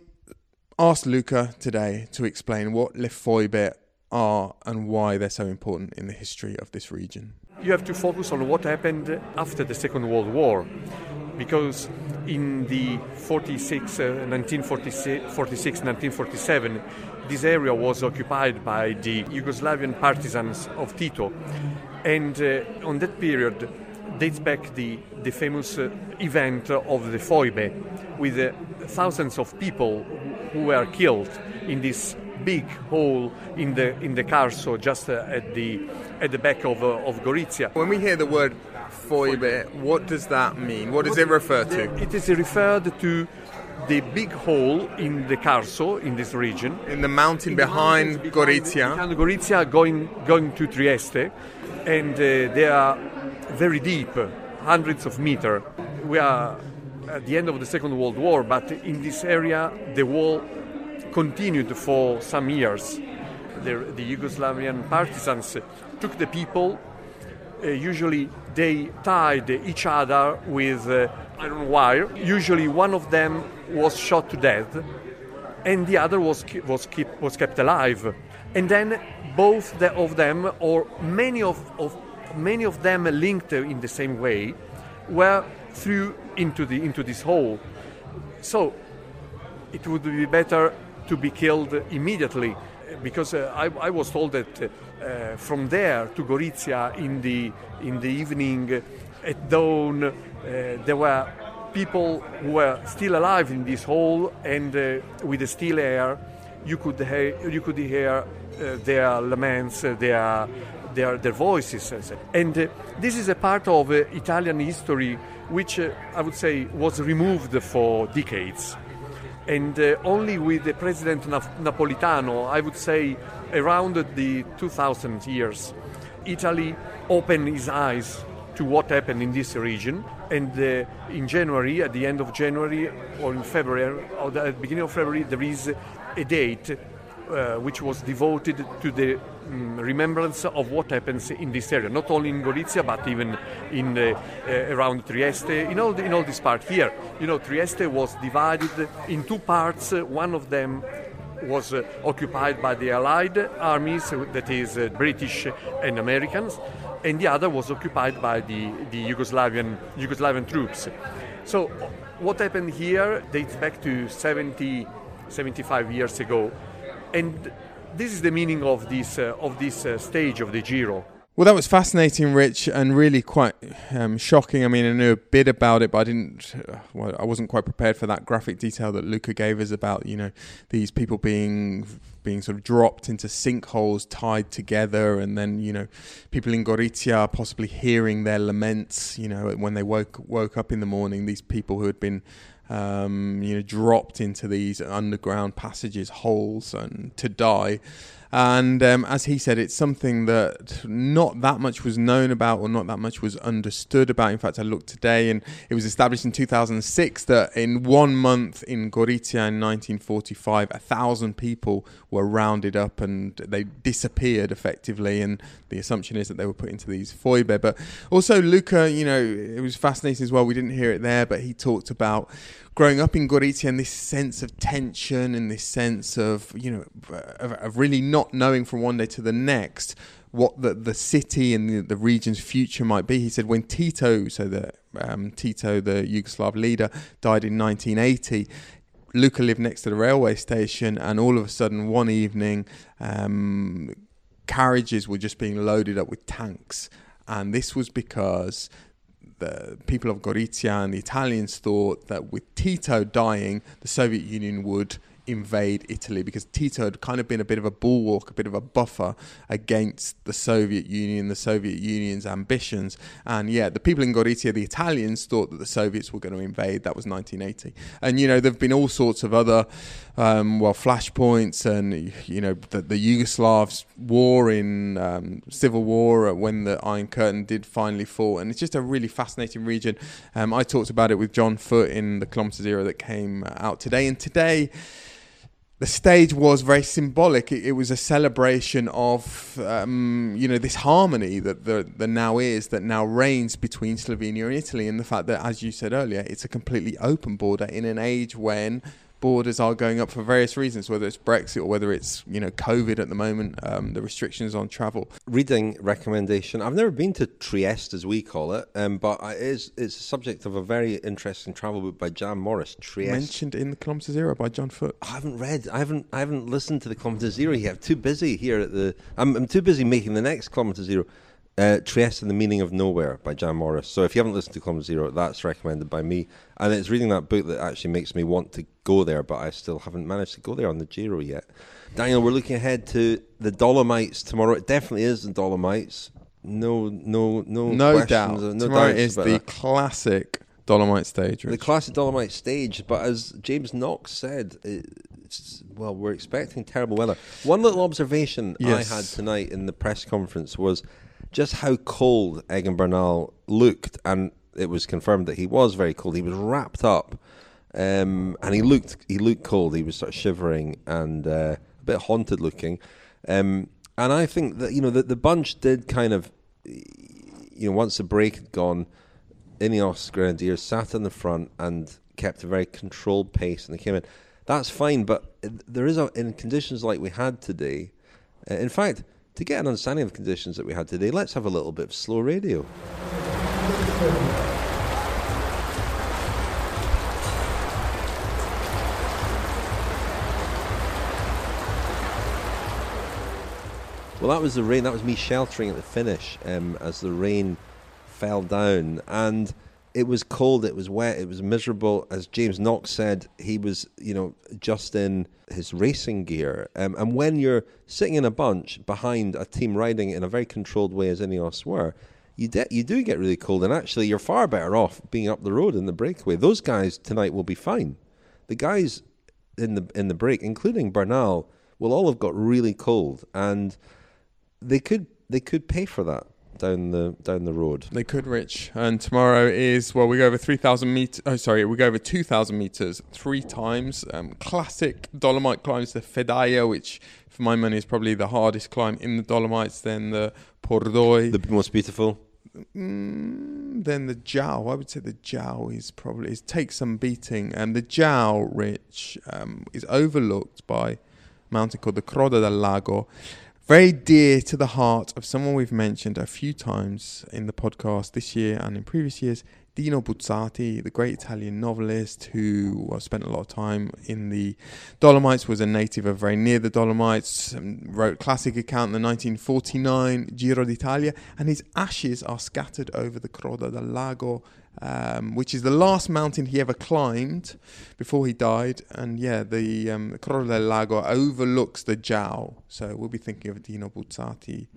asked Luca today to explain what le foibe are and why they're so important in the history of this region. You have to focus on what happened after the Second World War, because in the 46, uh, 1946, 1947, this area was occupied by the Yugoslavian partisans of Tito, and uh, on that period dates back the, the famous uh, event of the Foibe, with uh, thousands of people who were killed in this big hole in the in the Carso, just uh, at the at the back of uh, of Gorizia. When we hear the word foibe, what does that mean? What does it refer to? It is referred to the big hole in the Carso in this region, in the mountain behind Gorizia. behind Gorizia, going going to Trieste, and uh, they are very deep, hundreds of meters. We are at the end of the Second World War, but in this area the wall continued for some years. The, the Yugoslavian partisans took the people. Uh, usually, they tied each other with uh, iron wire. Usually, one of them was shot to death, and the other was was keep, was kept alive. And then both the, of them, or many of, of many of them linked in the same way, were threw into the into this hole. So it would be better to be killed immediately because uh, I, I, was told that uh, from there to Gorizia in the in the evening uh, at dawn uh, there were people who were still alive in this hall and uh, with the still air. You could hear, you could hear uh, their laments their their, their voices and this is a part of Italian history which I would say was removed for decades and uh, only with the President Napolitano, I would say around the 2000 years, Italy opened its eyes to what happened in this region. And uh, in January, at the end of January or in February, or at the beginning of February, there is a date uh, which was devoted to the um, remembrance of what happens in this area, not only in Gorizia but even in uh, around Trieste, in all the, in all this part here. You know, Trieste was divided in two parts. One of them was uh, occupied by the Allied armies, that is uh, British and Americans, and the other was occupied by the, the Yugoslavian Yugoslavian troops. So, what happened here dates back to 70, 75 years ago and this is the meaning of this uh, of this uh, stage of the Giro. Well, that was fascinating, Rich, and really quite um, shocking. I mean, I knew a bit about it, but I didn't. Uh, well, I wasn't quite prepared for that graphic detail that Luca gave us about you know these people being being sort of dropped into sinkholes, tied together, and then you know people in Gorizia possibly hearing their laments. You know, when they woke woke up in the morning, these people who had been um, you know, dropped into these underground passages, holes, and to die. And um, as he said, it's something that not that much was known about or not that much was understood about. In fact, I looked today and it was established in 2006 that in one month in Gorizia in 1945, a thousand people were rounded up and they disappeared effectively. And the assumption is that they were put into these foibe. But also, Luca, you know, it was fascinating as well. We didn't hear it there, but he talked about growing up in Gorizia and this sense of tension and this sense of you know of, of, really not knowing from one day to the next what the, the city and the, the region's future might be. He said when Tito, so the um, Tito, the Yugoslav leader, died in 1980. Luca lived next to the railway station, and all of a sudden, one evening, um, carriages were just being loaded up with tanks. And this was because the people of Gorizia and the Italians thought that with Tito dying, the Soviet Union would invade Italy because Tito had kind of been a bit of a bulwark, a bit of a buffer against the Soviet Union, the Soviet Union's ambitions. And yeah, the people in Gorizia, the Italians, thought that the Soviets were going to invade. That was 1980. And you know, there have been all sorts of other, um, well, flashpoints and you know, the, the Yugoslavs war in um, civil war when the Iron Curtain did finally fall. And it's just a really fascinating region. Um, I talked about it with John Foot in the Kilometre Zero that came out today. And today, the stage was very symbolic. It, it was a celebration of, um, you know, this harmony that there, there now is, that now reigns between Slovenia and Italy, and the fact that, as you said earlier, it's a completely open border in an age when borders are going up for various reasons, whether it's Brexit or whether it's you know COVID at the moment, um, the restrictions on travel. Reading recommendation. I've never been to Trieste, as we call it, um, but it is it's a subject of a very interesting travel book by Jan Morris. Trieste mentioned in the Kilometre Zero by John Foot. I haven't read. I haven't. I haven't listened to the Kilometre Zero yet. I'm too busy here at the. I'm, I'm too busy making the next Kilometre Zero. Uh, Trieste and the Meaning of Nowhere by Jan Morris. So if you haven't listened to Kilometre Zero, that's recommended by me. And it's reading that book that actually makes me want to go there, but I still haven't managed to go there on the Giro yet. Daniel, we're looking ahead to the Dolomites tomorrow. It definitely is the Dolomites. No, no, no, no doubt. No tomorrow is the that. classic Dolomite stage. Rich. The classic Dolomite stage, but as James Knox said, it's, well, we're expecting terrible weather. One little observation yes. I had tonight in the press conference was just how cold Egan Bernal looked, and it was confirmed that he was very cold. He was wrapped up, um, and he looked he looked cold. He was sort of shivering and uh, a bit haunted looking. Um, and I think that you know that the bunch did kind of, you know, once the break had gone, Ineos Grenadiers sat in the front and kept a very controlled pace, and they came in. That's fine, but there is a, in conditions like we had today. Uh, in fact, to get an understanding of the conditions that we had today, let's have a little bit of slow radio. Well, that was the rain. That was me sheltering at the finish um, as the rain fell down. And it was cold. It was wet. It was miserable. As James Knox said, he was, you know, just in his racing gear. Um, and when you're sitting in a bunch behind a team riding in a very controlled way, as Ineos were, you de- you do get really cold. And actually, you're far better off being up the road in the breakaway. Those guys tonight will be fine. The guys in the in the break, including Bernal, will all have got really cold, and they could they could pay for that down the down the road. They could, Rich. And tomorrow is well, we go over three thousand meters. Oh, sorry, we go over two thousand meters three times. Um, classic Dolomite climbs, the Fedaia, which for my money is probably the hardest climb in the Dolomites. Then the Pordoi, the most beautiful. Mm, then the Giau, I would say the Giau is probably is take some beating, and the Giau, Rich, um, is overlooked by a mountain called the Croda del Lago very dear to the heart of someone we've mentioned a few times in the podcast this year and in previous years, Dino Buzzati, the great Italian novelist who spent a lot of time in the Dolomites, was a native of very near the Dolomites, um, wrote a classic account in the 1949 Giro d'Italia, and his ashes are scattered over the Croda del Lago um, which is the last mountain he ever climbed before he died. And yeah, the um, del Lago overlooks the Giau. So we'll be thinking of Dino Buzzati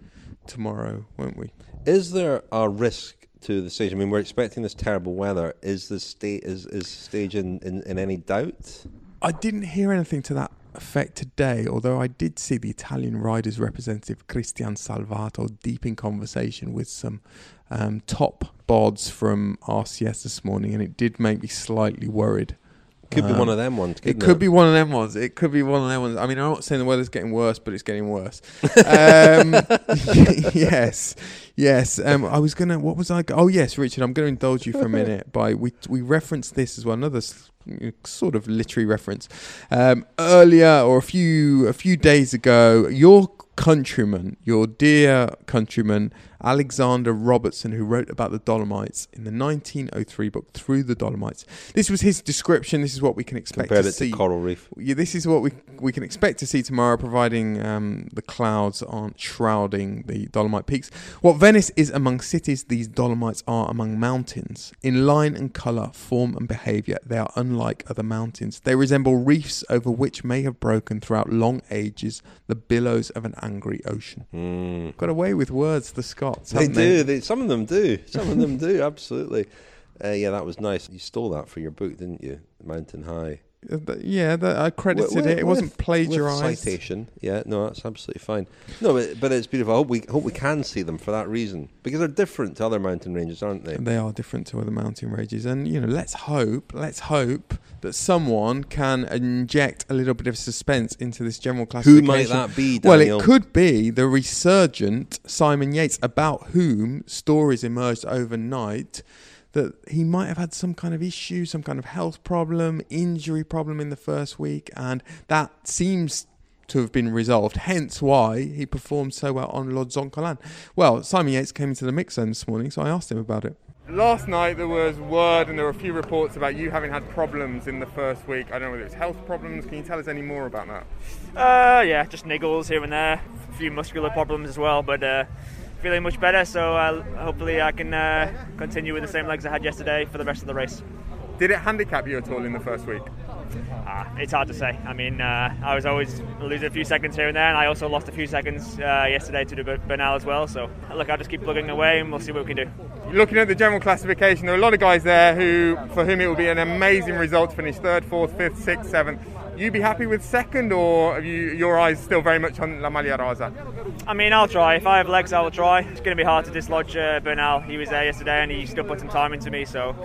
tomorrow, won't we? Is there a risk to the stage? I mean, we're expecting this terrible weather. Is the state is is stage in, in, in any doubt? I didn't hear anything to that effect today, although I did see the Italian riders representative Cristian Salvato deep in conversation with some um, top bods from RCS this morning, and it did make me slightly worried. Could um, be one of them ones. It could it? be one of them ones. It could be one of them ones. I mean, I'm not saying the weather's getting worse, but it's getting worse. [LAUGHS] um, [LAUGHS] yes, yes. Um, I was gonna. What was I? Go- oh, yes, Richard. I'm going to indulge you for a minute [LAUGHS] by we we referenced this as well. Another sort of literary reference um, earlier or a few a few days ago. Your countryman, your dear countryman, Alexander Robertson, who wrote about the Dolomites in the 1903 book Through the Dolomites. This was his description. This is what we can expect Compared to see. To coral reef. Yeah, this is what we we can expect to see tomorrow, providing um, the clouds aren't shrouding the Dolomite peaks. What Venice is among cities, these Dolomites are among mountains. In line and colour, form and behaviour, they are unlike other mountains. They resemble reefs over which may have broken throughout long ages the billows of an angry ocean. Mm. Got away with words, the Scots. They do. They? They, some of them do. Some of them do. [LAUGHS] Absolutely. Uh, yeah, that was nice. You stole that for your book, didn't you? Mountain High. Yeah, the, I credited with, it. It wasn't plagiarized. citation. Yeah, no, that's absolutely fine. No, but, but it's beautiful. I hope we hope we can see them for that reason because they're different to other mountain ranges, aren't they? They are different to other mountain ranges, and you know, let's hope, let's hope that someone can inject a little bit of suspense into this general classification. Who might that be? Daniel? Well, it could be the resurgent Simon Yates, about whom stories emerged overnight that he might have had some kind of issue, some kind of health problem, injury problem in the first week, and that seems to have been resolved. Hence why he performed so well on Lodzoncolan. Well, Simon Yates came into the mix then this morning, so I asked him about it. Last night there was word and there were a few reports about you having had problems in the first week. I don't know whether it was health problems. Can you tell us any more about that? Uh, yeah, just niggles here and there, a few muscular problems as well, but uh, feeling much better. So uh, hopefully I can uh, continue with the same legs I had yesterday for the rest of the race. Did it handicap you at all in the first week? Uh, it's hard to say. I mean, uh, I was always losing a few seconds here and there, and I also lost a few seconds uh, yesterday to the Bernal as well. So, look, I'll just keep plugging away, and we'll see what we can do. Looking at the general classification, there are a lot of guys there who, for whom it will be an amazing result to finish third, fourth, fifth, sixth, seventh. You be happy with second, or have you your eyes still very much on La Maglia Rosa? I mean, I'll try. If I have legs, I will try. It's going to be hard to dislodge uh, Bernal. He was there yesterday, and he still put some time into me. So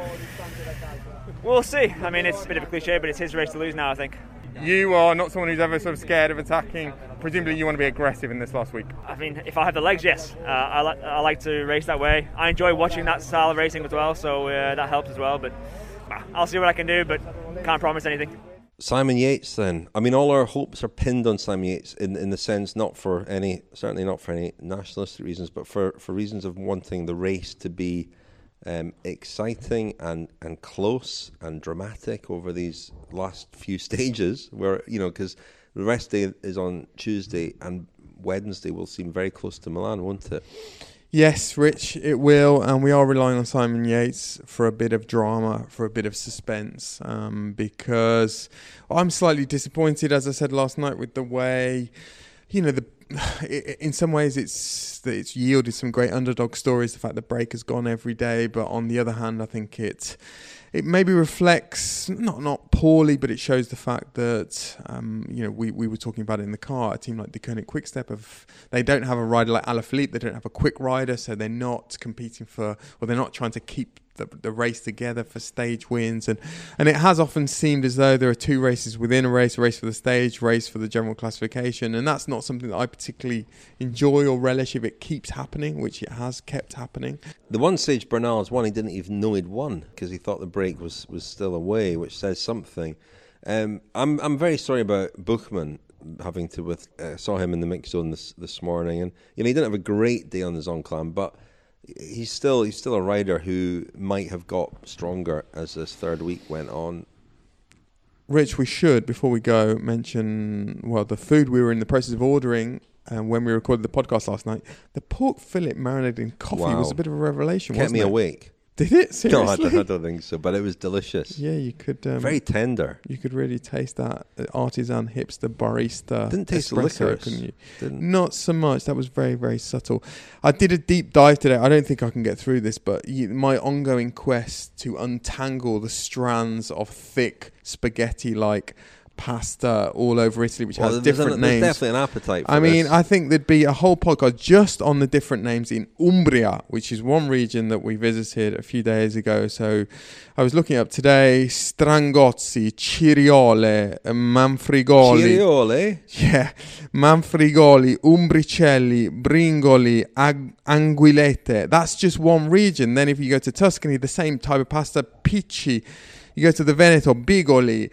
we'll see. I mean, it's a bit of a cliche, but it's his race to lose now. I think. You are not someone who's ever sort of scared of attacking. Presumably, you want to be aggressive in this last week. I mean, if I have the legs, yes. Uh, I, li- I like to race that way. I enjoy watching that style of racing as well, so uh, that helps as well. But I'll see what I can do, but can't promise anything. Simon Yates, then. I mean, all our hopes are pinned on Simon Yates in, in the sense not for any, certainly not for any nationalistic reasons, but for, for reasons of wanting the race to be um, exciting and, and close and dramatic over these last few [LAUGHS] stages. Where, you know, because the rest day is on Tuesday, and Wednesday will seem very close to Milan, won't it? Yes, Rich, it will, and we are relying on Simon Yates for a bit of drama, for a bit of suspense, um, because I'm slightly disappointed, as I said last night, with the way, you know, the [SIGHS] in some ways it's it's yielded some great underdog stories. The fact that break has gone every day, but on the other hand, I think it it maybe reflects not not poorly, but it shows the fact that um, you know we, we were talking about it in the car. A team like the Deceuninck-QuickStep of they don't have a rider like Alaphilippe. They don't have a quick rider, so they're not competing for or they're not trying to keep the, the race together for stage wins. And and it has often seemed as though there are two races within a race a race for the stage race for the general classification. And that's not something that I particularly enjoy or relish. If it keeps happening which it has kept happening. The one stage Bernal's won he didn't even know he'd won because he thought the break was was still away which says something. Um, I'm I'm very sorry about Buchmann having to with uh, saw him in the mix zone this this morning. And you know he didn't have a great day on the Zoncolan but he's still he's still a rider who might have got stronger as this third week went on. Rich, we should before we go mention well the food we were in the process of ordering. And when we recorded the podcast last night, the pork fillet marinated in coffee Wow. was a bit of a revelation. Kept me it? awake. [LAUGHS] Did it seriously? No, I don't, I don't think so. But it was delicious. [LAUGHS] Yeah, you could. Um, Very tender. You could really taste that uh, artisan hipster barista. Didn't taste espresso, licorice. couldn't you? Didn't. Not so much. That was very, very subtle. I did a deep dive today. I don't think I can get through this, but y- my ongoing quest to untangle the strands of thick spaghetti-like pasta all over Italy, which Well, has different an- names. definitely an appetite for I mean, this. I think there'd be a whole podcast just on the different names in Umbria, which is one region that we visited a few days ago. So I was looking up today Strangozzi, Ciriole, Manfrigoli. Ciriole? Yeah. Manfrigoli, Umbricelli, Bringoli, Ag- Anguillette. That's just one region. Then if you go to Tuscany, the same type of pasta, Pici. You go to the Veneto, Bigoli.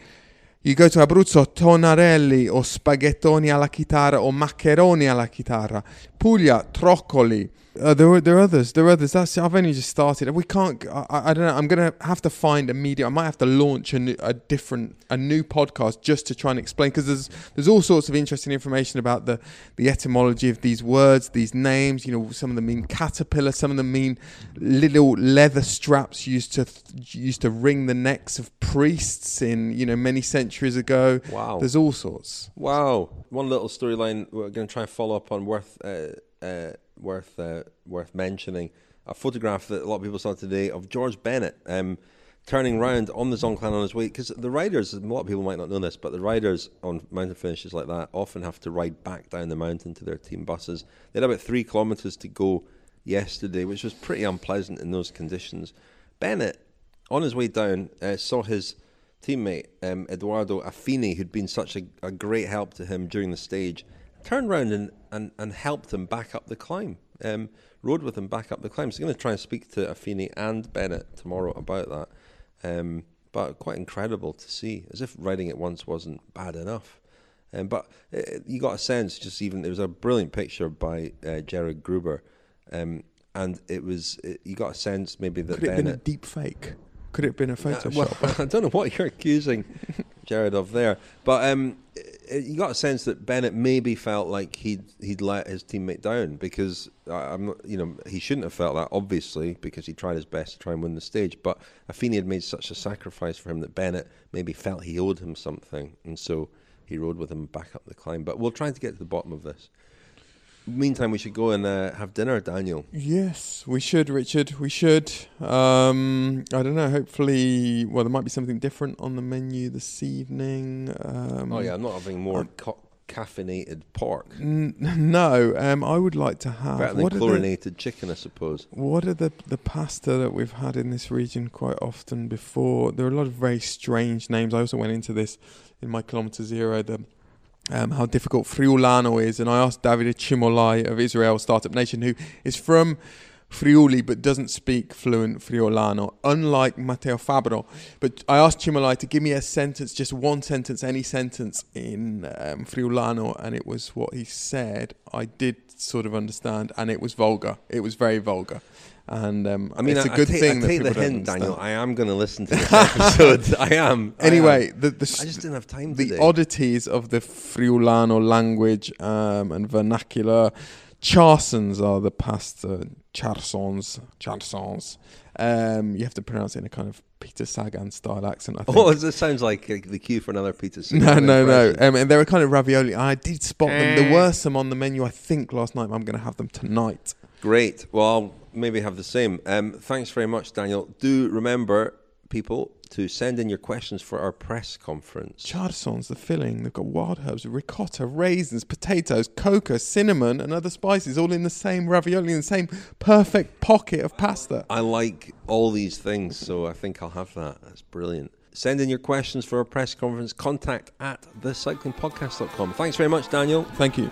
You go to Abruzzo, tonarelli or spaghettoni alla chitarra or maccheroni alla chitarra. Puglia, troccoli. Uh, there are there are others. There are others. That's I've only just started. We can't. I, I don't know. I'm gonna have to find a media. I might have to launch a, new, a different a new podcast just to try and explain because there's there's all sorts of interesting information about the the etymology of these words, these names. You know, some of them mean caterpillar. Some of them mean little leather straps used to used to ring the necks of priests in you know many centuries ago. Wow. There's all sorts. Wow. One little storyline we're going to try and follow up on worth uh, uh, worth uh, worth mentioning. A photograph that a lot of people saw today of George Bennett um, turning round on the Zoncolan on his way because the riders, a lot of people might not know this, but the riders on mountain finishes like that often have to ride back down the mountain to their team buses. They had about three kilometres to go yesterday, which was pretty unpleasant in those conditions. Bennett, on his way down, uh, saw his teammate um, Edoardo Affini, who'd been such a, a great help to him during the stage, turned round and, and, and helped them back up the climb. Um, rode with them back up the climb. So I'm going to try and speak to Affini and Bennett tomorrow about that. Um, but quite incredible to see, as if riding it once wasn't bad enough. Um, but uh, you got a sense, just even there was a brilliant picture by uh, Jered Gruber, um, and it was it, you got a sense maybe that Could it have been a deep fake? Could it have been a uh, Photoshop? well, [LAUGHS] I don't know what you're accusing Jered of there, but um, you got a sense that Bennett maybe felt like he'd he'd let his teammate down because I- I'm you know, he shouldn't have felt that obviously because he tried his best to try and win the stage. But Affini had made such a sacrifice for him that Bennett maybe felt he owed him something, and so he rode with him back up the climb. But we'll try to get to the bottom of this. Meantime, we should go and uh, have dinner, Daniel. Yes, we should, Richard. We should. Um, I don't know. Hopefully, well, there might be something different on the menu this evening. Um, oh yeah, I'm not having more ca- caffeinated pork. N- no, um, I would like to have. Better than what are the- chlorinated chicken, I suppose. What are the the pasta that we've had in this region quite often before? There are a lot of very strange names. I also went into this in my kilometer zero. The um, how difficult Friulano is, and I asked David Cimolai of Israel Startup Nation, who is from Friuli but doesn't speak fluent Friulano, unlike Matteo Fabro. But I asked Cimolai to give me a sentence, just one sentence, any sentence in um, Friulano, and it was what he said. I did sort of understand, and it was vulgar. It was very vulgar, and um, I mean, it's I, a good I take, thing I that take people the hint. Daniel. I am going to listen to this [LAUGHS] episode. I am. I Anyway, am. the, the I just didn't have time the today. oddities of the Friulano language um, and vernacular. Cjarsons are the past uh, cjarsons. Cjarsons. Um, you have to pronounce it in a kind of Peter Sagan style accent. I think. Oh, this sounds like the cue for another Peter. No, Sagan no, no. impression. Um, and they were kind of ravioli. I did spot them. Eh. There were some on the menu, I think, last night. I'm going to have them tonight. Great. Well, I'll maybe have the same. Um, thanks very much, Daniel. Do remember, people, to send in your questions for our press conference. Cjarsons, the filling. They've got wild herbs, ricotta, raisins, potatoes, cocoa, cinnamon, and other spices, all in the same ravioli, in the same perfect pocket of pasta. I like all these things, so I think I'll have that. That's brilliant. Send in your questions for our press conference. Contact at thecyclingpodcast.com. Thanks very much, Daniel. Thank you.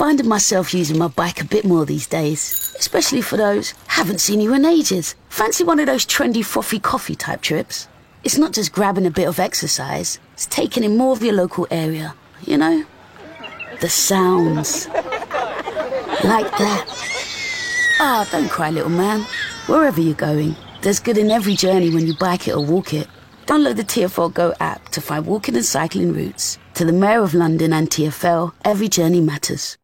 Finding myself using my bike a bit more these days, especially for those haven't seen you in ages. Fancy one of those trendy frothy coffee type trips? It's not just grabbing a bit of exercise, it's taking in more of your local area, you know? The sounds. Like that. Ah, don't cry, little man. Wherever you're going, there's good in every journey when you bike it or walk it. Download the TFL Go app to find walking and cycling routes. To the Mayor of London and TFL, every journey matters.